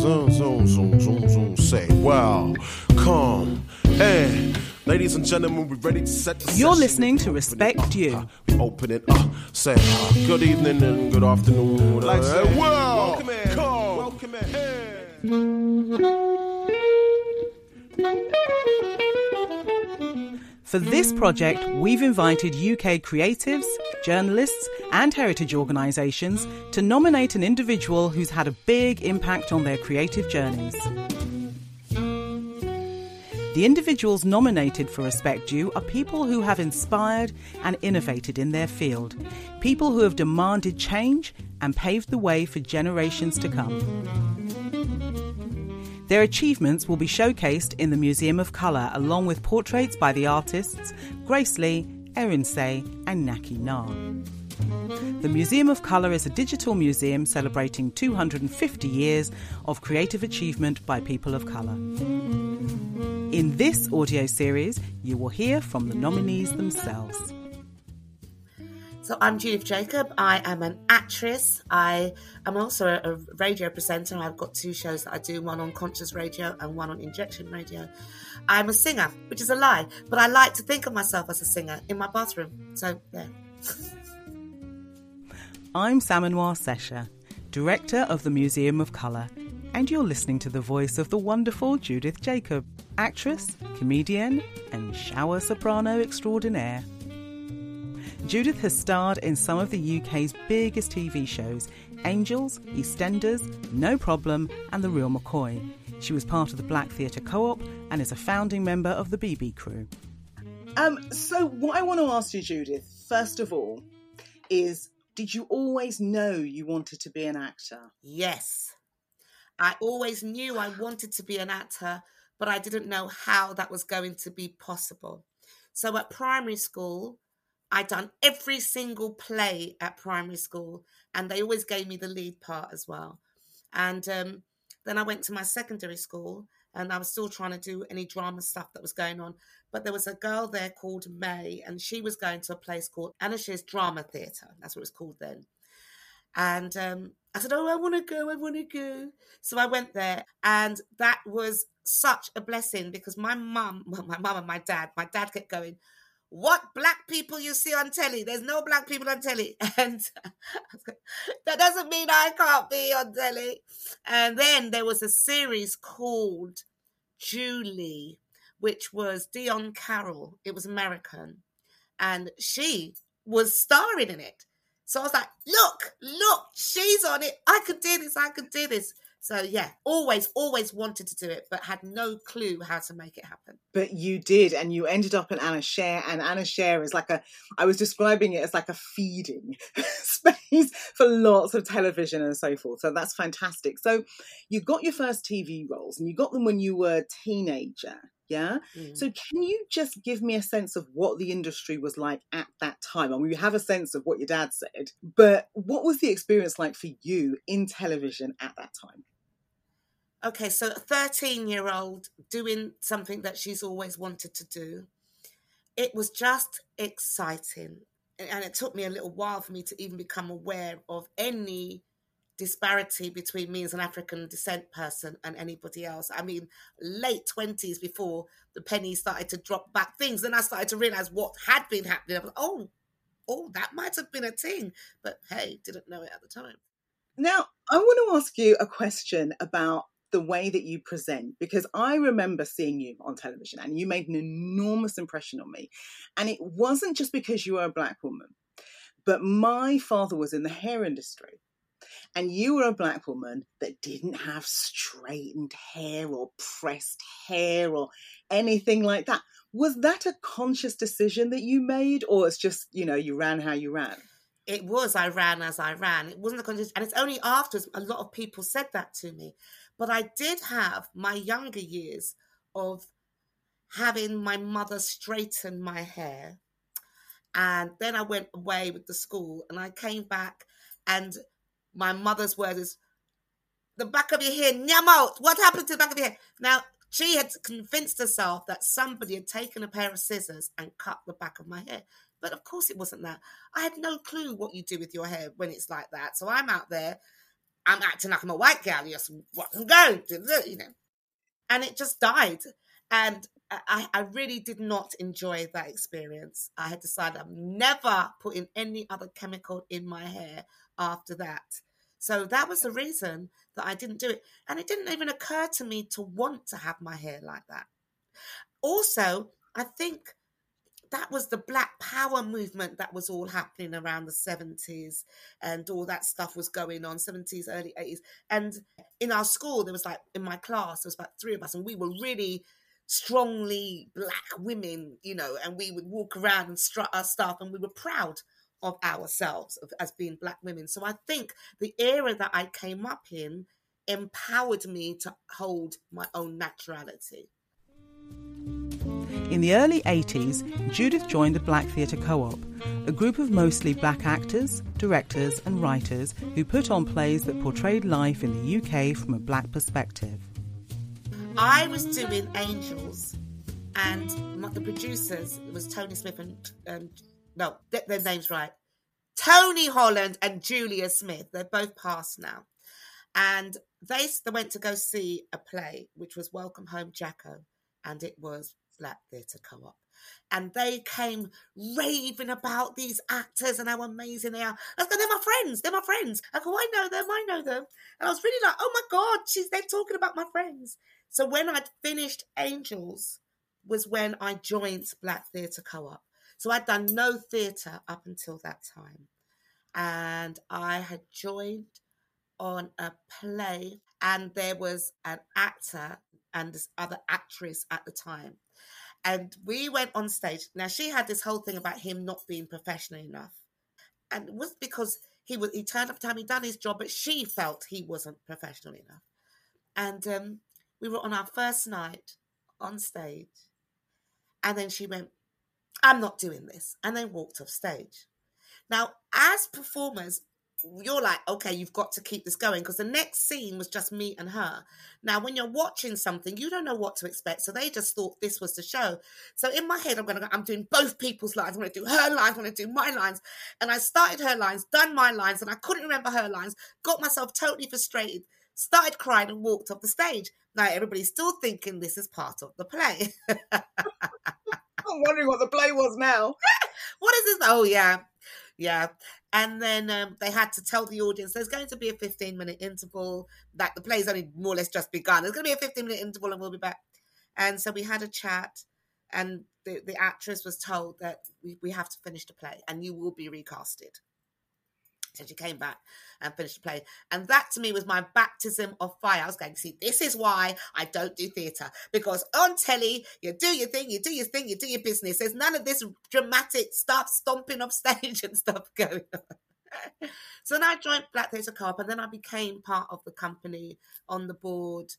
zoom, zoom, zoom, zoom, zoom. Say, wow, come and. Ladies and gentlemen, we're ready to set the You're session. listening to Respect it, uh, You. we open it up. Say, uh, good evening and good afternoon. Like, say, well, welcome in. Come. Welcome in. For this project, we've invited UK creatives, journalists, and heritage organisations to nominate an individual who's had a big impact on their creative journeys. The individuals nominated for Respect Due are people who have inspired and innovated in their field, people who have demanded change and paved the way for generations to come. Their achievements will be showcased in the Museum of Colour along with portraits by the artists Grace Lee, Erin Say, and Naki Na. The Museum of Colour is a digital museum celebrating 250 years of creative achievement by people of colour. In this audio series, you will hear from the nominees themselves. So I'm Judith Jacob. I am an actress. I am also a, a radio presenter. I've got two shows that I do, one on Conscious Radio and one on Injection Radio. I'm a singer, which is a lie, but I like to think of myself as a singer in my bathroom. So yeah. I'm Samenua Sesher, Director of the Museum of Colour, and you're listening to the voice of the wonderful Judith Jacob, actress, comedian, and shower soprano extraordinaire. Judith has starred in some of the UK's biggest TV shows Angels, EastEnders, No Problem, and The Real McCoy. She was part of the Black Theatre Co op and is a founding member of the BiBi Crew. Um, so what I want to ask you, Judith, first of all, is did you always know you wanted to be an actor? Yes. I always knew I wanted to be an actor, but I didn't know how that was going to be possible. So at primary school, I'd done every single play at primary school, and they always gave me the lead part as well. And um, then I went to my secondary school, and I was still trying to do any drama stuff that was going on. But there was a girl there called May, and she was going to a place called Anna Scher's Drama Theatre. That's what it was called then. And um, I said, Oh, I want to go, I want to go. So I went there, and that was such a blessing because my mum, well, my mum and my dad, my dad kept going, What black people you see on telly? There's no black people on telly. And that doesn't mean I can't be on telly. And then there was a series called Julia, which was Diahann Carroll. It was American. And she was starring in it. So I was like, look, look, she's on it. I could do this. I could do this. So yeah, always, always wanted to do it, but had no clue how to make it happen. But you did, and you ended up in Anna Scher, and Anna Scher is like a, I was describing it as like a feeding space for lots of television and so forth. So that's fantastic. So you got your first TV roles, and you got them when you were a teenager. Yeah. Mm. So can you just give me a sense of what the industry was like at that time? I mean, we have a sense of what your dad said, but what was the experience like for you in television at that time? Okay, so a 13 year old doing something that she's always wanted to do. It was just exciting. And it took me a little while for me to even become aware of any disparity between me as an African descent person and anybody else. I mean, late 20s before the penny started to drop back things, then I started to realize what had been happening. I was, oh, oh, that might have been a thing. But hey, didn't know it at the time. Now, I want to ask you a question about the way that you present because I remember seeing you on television and you made an enormous impression on me. And it wasn't just because you were a black woman, but my father was in the hair industry. And you were a black woman that didn't have straightened hair or pressed hair or anything like that. Was that a conscious decision that you made, or it's just, you know, you ran how you ran? it was I ran as I ran. It wasn't a conscious, and it's only afterwards a lot of people said that to me. But I did have my younger years of having my mother straighten my hair, and then I went away with the school, and I came back, and my mother's word is, "The back of your hair, nyam out. What happened to the back of your hair?" Now she had convinced herself that somebody had taken a pair of scissors and cut the back of my hair. But of course, it wasn't that. I had no clue what you do with your hair when it's like that. So I'm out there I'm acting like I'm a white girl. Yes, what I'm going you know. And it just died. And I, I really did not enjoy that experience. I had decided I'm never putting any other chemical in my hair after that. So that was the reason that I didn't do it. And it didn't even occur to me to want to have my hair like that. Also, I think that was the black power movement that was all happening around the 70s and all that stuff was going on 70s early 80s and in our school there was like in my class there was about three of us and we were really strongly black women you know and we would walk around and strut our uh, stuff and we were proud of ourselves as being black women. So i think the era that i came up in empowered me to hold my own naturality in the early 80s, Judith joined the Black Theatre Co op, a group of mostly black actors, directors, and writers who put on plays that portrayed life in the UK from a black perspective. I was doing Angels, and the producers was Tony Smith and no, their names right. Tony Holland and Julia Smith. They're both passed now, and they, they went to go see a play which was Welcome Home Jacko, and it was Black Theatre Co-op. And they came raving about these actors and how amazing they are. I go, they're my friends, they're my friends. I go, I know them, I know them. And I was really like, oh my God, she's they're talking about my friends. So when I'd finished Angels was when I joined Black Theatre Co-op. So I'd done no theatre up until that time. And I had joined on a play and there was an actor and this other actress at the time and we went on stage. Now she had this whole thing about him not being professional enough. And it was because he was he turned up time he'd done his job, but she felt he wasn't professional enough. And um, we were on our first night on stage. And then she went, I'm not doing this. And then walked off stage. Now, as performers, you're like, okay, you've got to keep this going because the next scene was just me and her. Now, when you're watching something, you don't know what to expect. So they just thought this was the show. So in my head, I'm going to, I'm doing both people's lines. I'm going to do her lines. I'm going to do my lines. And I started her lines, done my lines, and I couldn't remember her lines, got myself totally frustrated, started crying and walked off the stage. Now, everybody's still thinking this is part of the play. I'm wondering what the play was now. what is this? Oh, yeah. Yeah. And then um, they had to tell the audience there's going to be a 15 minute interval, that the play's only more or less just begun. There's going to be a 15 minute interval and we'll be back. And so we had a chat, and the, the actress was told that we, we have to finish the play and you will be recasted. So she came back and finished the play. And that to me was my baptism of fire. I was going, to see, this is why I don't do theatre. Because on telly, you do your thing, you do your thing, you do your business. There's none of this dramatic stuff, stomping off stage and stuff going on. so then I joined Black Theatre Co-op and then I became part of the company on the board.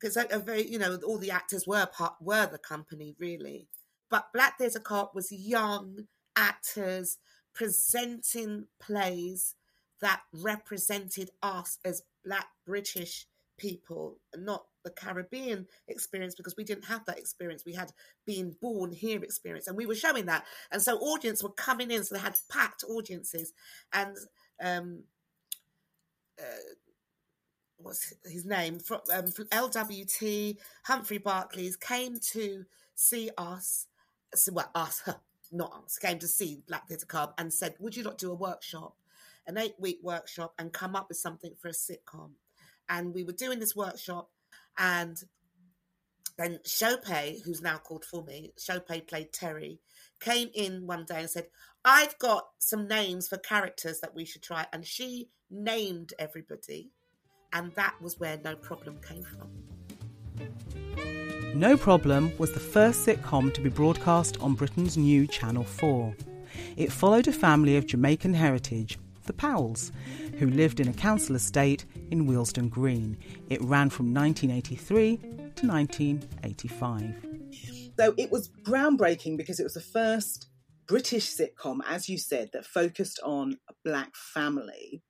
Because a very, you know, all the actors were part were the company really. But Black Theatre Co-op was young actors presenting plays that represented us as Black British people, not the Caribbean experience, because we didn't have that experience. We had being born here experience, and we were showing that. And so audience were coming in, so they had packed audiences. And um, uh, what's his name? From, um, from LWT, Humphrey Barclays came to see us. Well, us, not us, came to see Black Theatre Co-op and said, Would you not do a workshop, an eight week workshop, and come up with something for a sitcom? And we were doing this workshop, and then Chopay, who's now called for me, Chopay played Terry, came in one day and said, I've got some names for characters that we should try. And she named everybody. And that was where No Problem came from. No Problem was the first sitcom to be broadcast on Britain's new Channel 4. It followed a family of Jamaican heritage, the Powells, who lived in a council estate in Willesden Green. It ran from 1983 to 1985. So it was groundbreaking because it was the first British sitcom, as you said, that focused on a black family.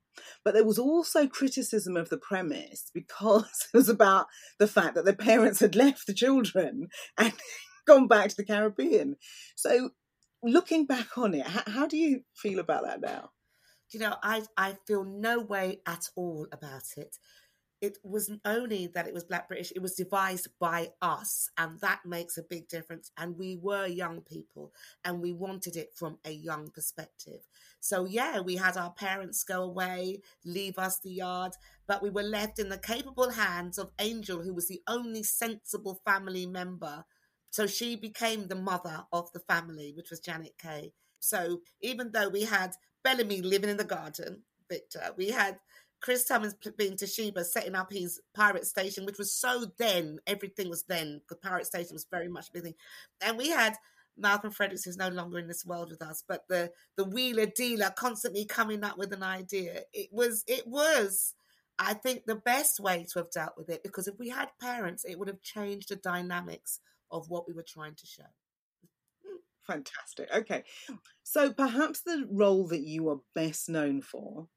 But there was also criticism of the premise because it was about the fact that the parents had left the children and gone back to the Caribbean. So, looking back on it, how, how do you feel about that now? you know, I I feel no way at all about it. It wasn't only that it was Black British, it was devised by us, and that makes a big difference. And we were young people, and we wanted it from a young perspective. So, yeah, we had our parents go away, leave us the yard, but we were left in the capable hands of Angel, who was the only sensible family member. So, she became the mother of the family, which was Janet Kay. So, even though we had Bellamy living in the garden, Victor, we had Chris Tummings being Toshiba, setting up his pirate station, which was so then, everything was then. The pirate station was very much a. And we had Malcolm Fredericks, who's no longer in this world with us, but the the wheeler dealer constantly coming up with an idea. It was it was, I think, the best way to have dealt with it because if we had parents, it would have changed the dynamics of what we were trying to show. Fantastic. Okay. So perhaps the role that you are best known for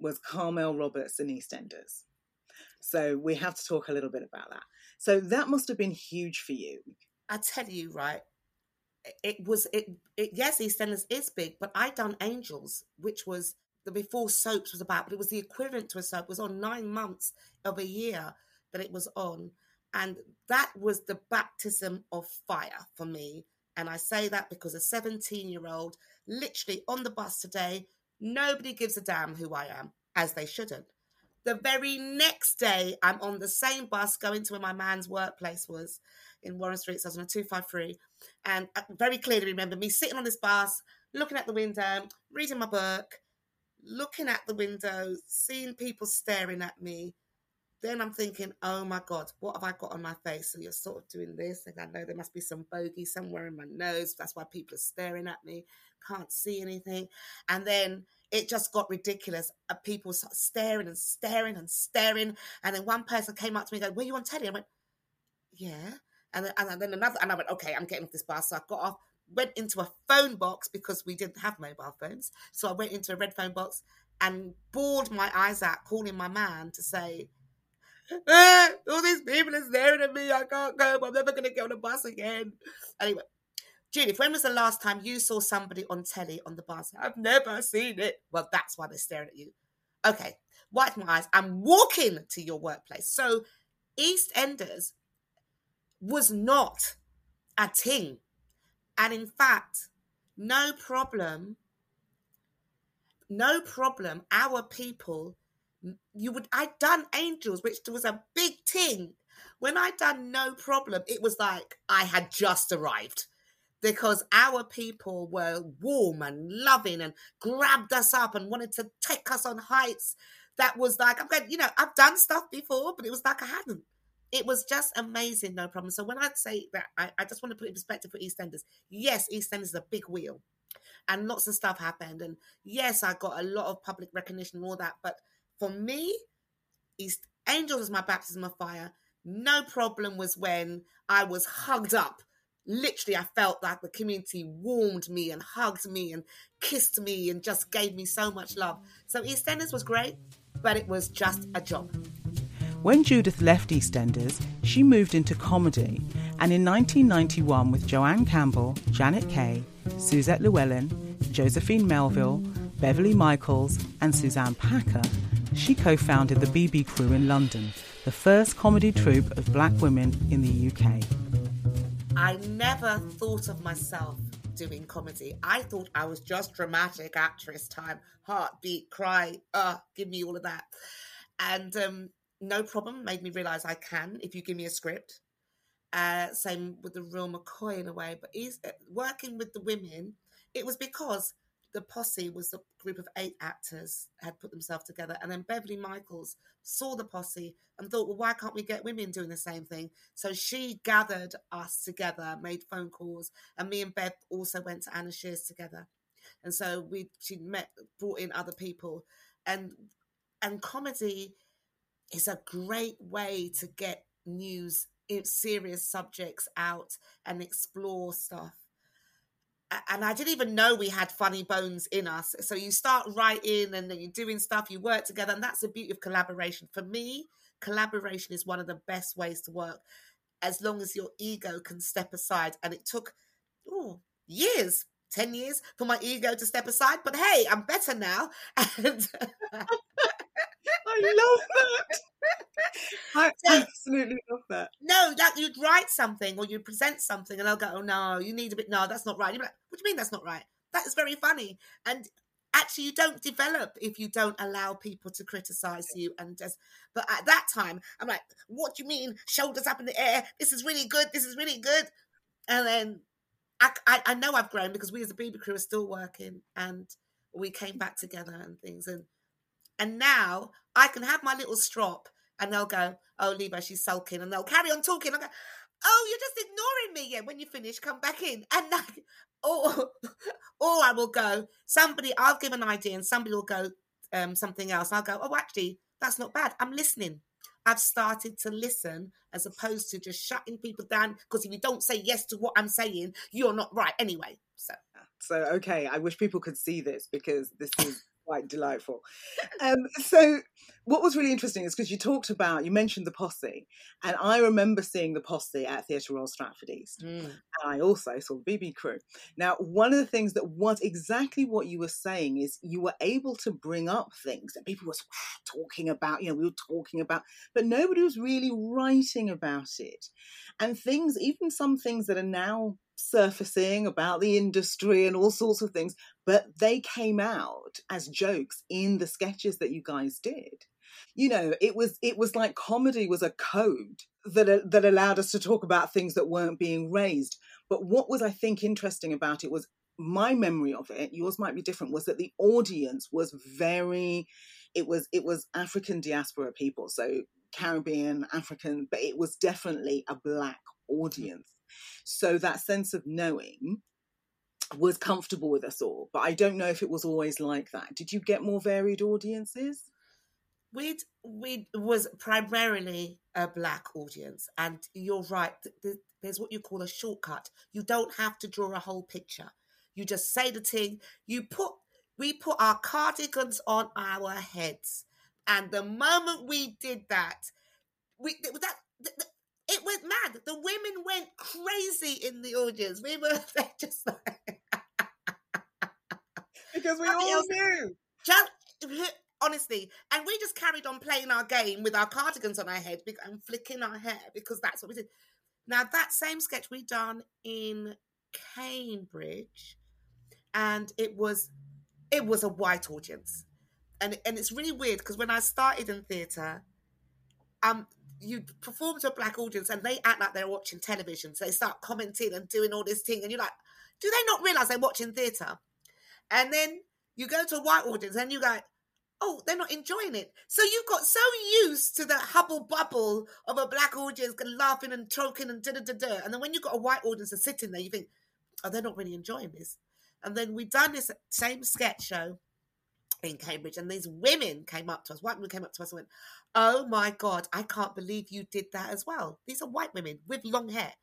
was Carmel Roberts in EastEnders. So we have to talk a little bit about that. So that must have been huge for you. I tell you, right, it was it, it yes eastenders is big but i done angels which was the before soaps was about but it was the equivalent to a soap it was on nine months of a year that it was on and that was the baptism of fire for me and i say that because a 17 year old literally on the bus today nobody gives a damn who i am as they shouldn't the very next day i'm on the same bus going to where my man's workplace was in Warren Street. So I was on a 253. And I very clearly remember me sitting on this bus, looking at the window, reading my book, looking at the window, seeing people staring at me. Then I'm thinking, oh my God, what have I got on my face? So you're sort of doing this. And I know there must be some bogey somewhere in my nose. That's why people are staring at me. Can't see anything. And then it just got ridiculous. Uh, people staring and staring and staring. And then one person came up to me and go, Were you on telly? I went, Yeah. And then, and then another, and I went, okay, I'm getting off this bus. So I got off, went into a phone box because we didn't have mobile phones. So I went into a red phone box and bawled my eyes out, calling my man to say, ah, all these people are staring at me. I can't go. I'm never going to get on a bus again. Anyway, Judith, when was the last time you saw somebody on telly on the bus? I've never seen it. Well, that's why they're staring at you. Okay, wipe my eyes. I'm walking to your workplace. So, East Enders was not a thing. And in fact, no problem, no problem, our people, you would, I'd done angels, which was a big thing. When I'd done no problem, it was like I had just arrived because our people were warm and loving and grabbed us up and wanted to take us on heights that was like, I'm going, you know, I've done stuff before, but it was like I hadn't it was just amazing, no problem. So when I say that, I, I just want to put it in perspective for EastEnders. Yes, EastEnders is a big wheel, and lots of stuff happened. And yes, I got a lot of public recognition and all that. But for me, East Angels was my baptism of fire. No problem was when I was hugged up. Literally, I felt like the community warmed me and hugged me and kissed me and just gave me so much love. So EastEnders was great, but it was just a job. When Judith left EastEnders, she moved into comedy, and in 1991, with Joanne Campbell, Janet Kay, Suzette Llewellyn, Josephine Melville, Beverly Michaels, and Suzanne Packer, she co founded the BiBi Crew in London, the first comedy troupe of black women in the UK. I never thought of myself doing comedy. I thought I was just dramatic actress time, heartbeat, cry, uh, give me all of that. And um, no problem made me realize I can if you give me a script. Uh, same with the real McCoy in a way, but he's uh, working with the women. It was because the posse was a group of eight actors had put themselves together, and then Beverly Michaels saw the posse and thought, well, why can't we get women doing the same thing? So she gathered us together, made phone calls, and me and Bev also went to Anna Scher's together, and so we she met, brought in other people, and and comedy is a great way to get news, serious subjects out and explore stuff. And I didn't even know we had funny bones in us. So you start writing and then you're doing stuff, you work together, and that's the beauty of collaboration. For me, collaboration is one of the best ways to work as long as your ego can step aside. And it took ooh, years 10 years for my ego to step aside. But hey, I'm better now. And I love that. I So- absolutely love that. no, that you'd write something or you'd present something, and I'll go, "Oh no, you need a bit. No, that's not right." You're like, "What do you mean that's not right?" That is very funny, and actually, you don't develop if you don't allow people to criticize you. And just, but at that time, I'm like, "What do you mean? Shoulders up in the air. This is really good. This is really good." And then I, I, I know I've grown because we as a BiBi crew are still working, and we came back together and things, and and now I can have my little strop and they'll go, Oh, Lebo, she's sulking. And they'll carry on talking. I'll go, Oh, you're just ignoring me. Yeah, when you finish, come back in. And like, or, or I will go, somebody, I'll give an idea and somebody will go um, something else. I'll go, Oh, actually, that's not bad. I'm listening. I've started to listen as opposed to just shutting people down. Because if you don't say yes to what I'm saying, you're not right anyway. So, So, okay, I wish people could see this because this is quite delightful. Um, so, what was really interesting is because you talked about, you mentioned the posse, and I remember seeing the posse at Theatre Royal Stratford East. and I also saw the BB crew. Now, one of the things that was exactly what you were saying is you were able to bring up things that people were talking about, you know, we were talking about, but nobody was really writing about it. And things, even some things that are now surfacing about the industry and all sorts of things, but they came out as jokes in the sketches that you guys did. You know it was it was like comedy was a code that uh, that allowed us to talk about things that weren't being raised. But what was i think interesting about it was my memory of it yours might be different was that the audience was very it was it was african diaspora people so caribbean african but it was definitely a black hmm. audience so that sense of knowing was comfortable with us all but i don't know if it was always like that. Did you get more varied audiences? We'd we was primarily a black audience and you're right th- th- there's what you call a shortcut. You don't have to draw a whole picture. You just say the thing you put we put our cardigans on our heads. And the moment we did that we th- that th- th- it went mad. The women went crazy in the audience. We were just like because we Nothing all else. knew. Just honestly and we just carried on playing our game with our cardigans on our head and flicking our hair because that's what we did. Now that same sketch we done in cambridge and it was it was a white audience. And and it's really weird because when i started in theatre um you perform to a black audience and they act like they're watching television so they start commenting and doing all this thing and you're like do they not realize they're watching theatre and then you go to a white audience and you go, oh, they're not enjoying it. So you've got so used to the hubble bubble of a black audience laughing and talking and da da da da. And then when you've got a white audience sitting there, you think, oh, they're not really enjoying this. And then we've done this same sketch show in Cambridge, and these women came up to us. White women came up to us and went, "Oh my god, I can't believe you did that as well." These are white women with long hair.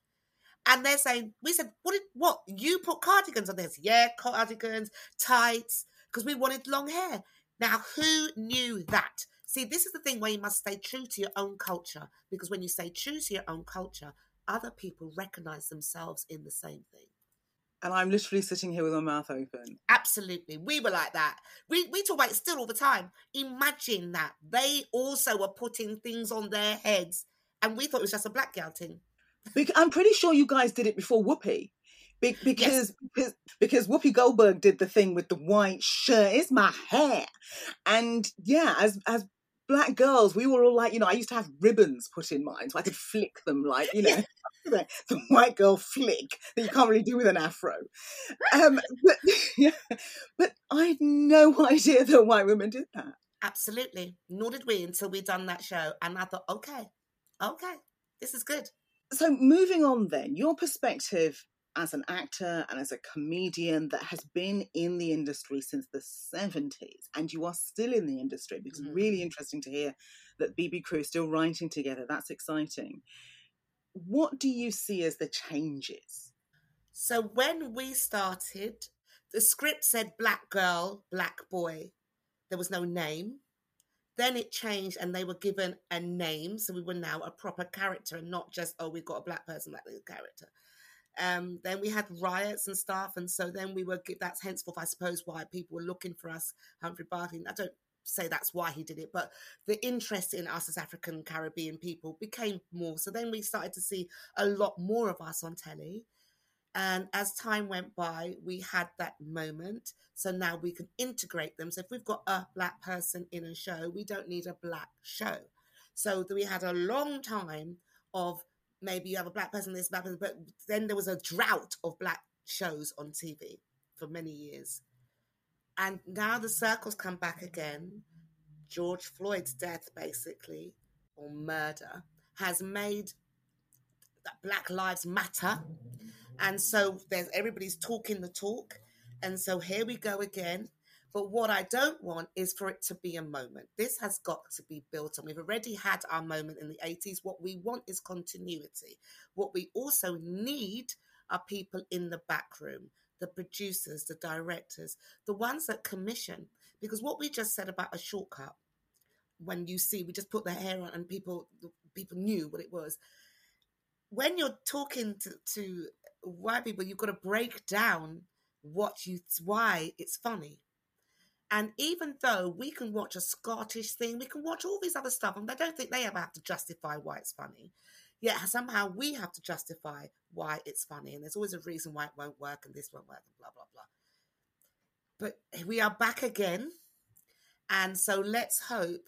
And they're saying, we said, what did what? You put cardigans on this? Yeah, cardigans, tights, because we wanted long hair. Now, who knew that? See, this is the thing where you must stay true to your own culture, because when you stay true to your own culture, other people recognize themselves in the same thing. And i'm literally sitting here with my mouth open Absolutely. We were like that. We we talk about it still all the time. Imagine that. They also were putting things on their heads. And we thought it was just a black girl thing. I'm pretty sure you guys did it before whoopi Be- because because because Whoopi Goldberg did the thing with the white shirt. It's my hair, and yeah, as as black girls, we were all like, you know, I used to have ribbons put in mine so I could flick them, like you know, the, the white girl flick that you can't really do with an afro. Um, but yeah, but I had no idea that white women did that. Absolutely. Nor did we until we'd done that show. And I thought, okay, okay, this is good. So moving on, then, your perspective as an actor and as a comedian that has been in the industry since the 70s and you are still in the industry because it's really interesting to hear that BiBi crew is still writing together that's exciting what do you see as the changes So when we started, the script said black girl, black boy. There was no name. Then it changed and they were given a name. So we were now a proper character and not just, oh, we've got a black person, that character. Um, then we had riots and stuff, and so then we were. That's henceforth, I suppose, why people were looking for us, Humphrey Barclay. I don't say that's why he did it, but the interest in us as African Caribbean people became more. So then we started to see a lot more of us on telly. And as time went by, we had that moment. So now we can integrate them. So if we've got a black person in a show, we don't need a black show. So we had a long time of maybe you have a black person, this black person, but then there was a drought of black shows on TV for many years. And now the circles come back again. George Floyd's death, basically, or murder, has made that Black Lives Matter. And so there's everybody's talking the talk. And so here we go again. But what I don't want is for it to be a moment. This has got to be built on. We've already had our moment in the 80s. What we want is continuity. What we also need are people in the back room, the producers, the directors, the ones that commission. Because what we just said about a shortcut, when you see we just put the hair on and people people knew what it was. When you're talking to, to white people, you've got to break down what you why it's funny. And even though we can watch a Scottish thing, we can watch all these other stuff, and I don't think they ever have to justify why it's funny. Yet somehow we have to justify why it's funny, and there's always a reason why it won't work, and this won't work, and blah blah blah. But we are back again, and so let's hope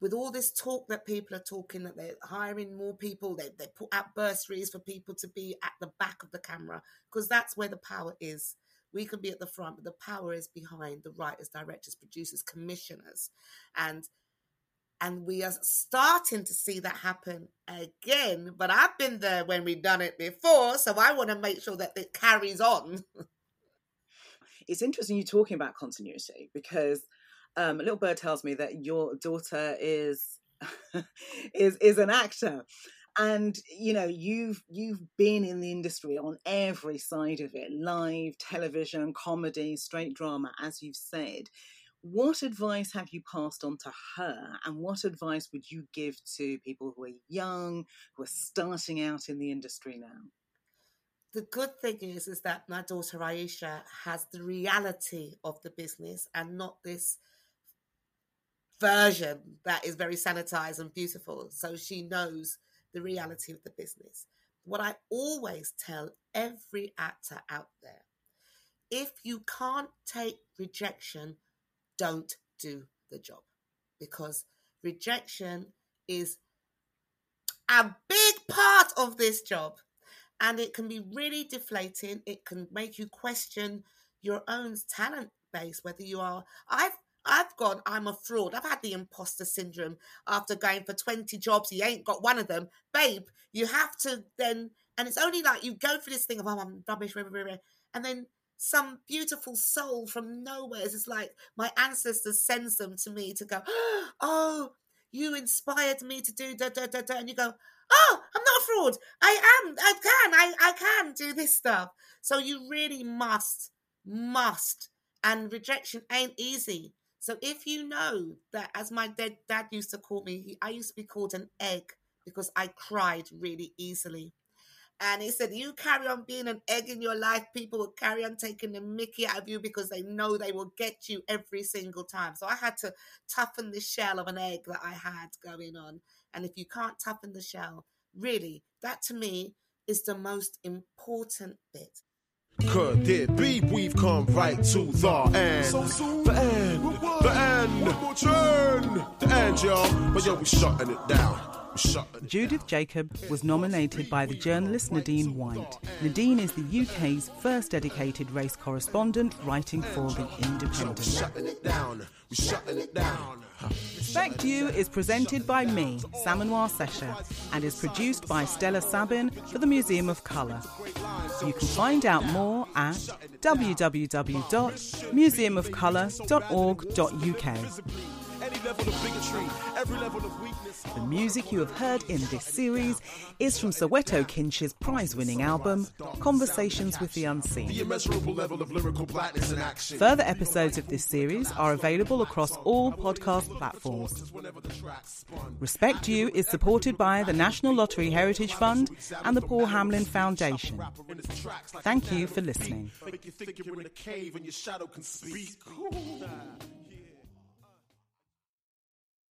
with all this talk that people are talking that they're hiring more people they, they put out bursaries for people to be at the back of the camera because that's where the power is we can be at the front but the power is behind the writers directors producers commissioners and and we are starting to see that happen again. But i've been there when we've done it before so i want to make sure that it carries on. It's interesting you talking about continuity because um, little bird tells me that your daughter is is is an actor. And you know you've you've been in the industry on every side of it live television comedy straight drama as you've said what advice have you passed on to her and what advice would you give to people who are young who are starting out in the industry now the good thing is is that my daughter aisha has the reality of the business and not this version that is very sanitized and beautiful. So she knows the reality of the business. What I always tell every actor out there if you can't take rejection, don't do the job because rejection is a big part of this job and it can be really deflating. It can make you question your own talent base, whether you are. I've I've gone, I'm a fraud. I've had the imposter syndrome after going for 20 jobs. You ain't got one of them. Babe, you have to then, and it's only like you go for this thing of, oh, I'm rubbish, and then some beautiful soul from nowhere is like my ancestors sends them to me to go, oh, you inspired me to do da da da da, and you go, oh, I'm not a fraud. I am. I can. I I can do this stuff. So you really must, must, and rejection ain't easy. So if you know that, as my dead dad used to call me, he, I used to be called an egg because I cried really easily. And he said, You carry on being an egg in your life, people will carry on taking the mickey out of you because they know they will get you every single time. So I had to toughen the shell of an egg that I had going on. And if you can't toughen the shell, really, that to me is the most important bit. Could it be we've come right to the end? So soon? The end, the end, turn, the end, y'all. But yo, we shutting it down. Judith Jacob was nominated by the journalist Nadine White. Nadine is the UK's first dedicated race correspondent writing for The Independent. Respect Due is presented by me, Samenua Sesher, and is produced by Stella Sabin for the Museum of Colour. You can find out more at www.museumofcolour.org.uk. every level of bigotry, every level of weakness. The music you have heard in this series is from Soweto Kinch's prize winning album, Conversations with the Unseen. The immeasurable level of lyrical blackness in action. Further episodes of this series are available across all podcast platforms. Respect Due is supported by the National Lottery Heritage Fund and the Paul Hamlyn Foundation. Thank you for listening.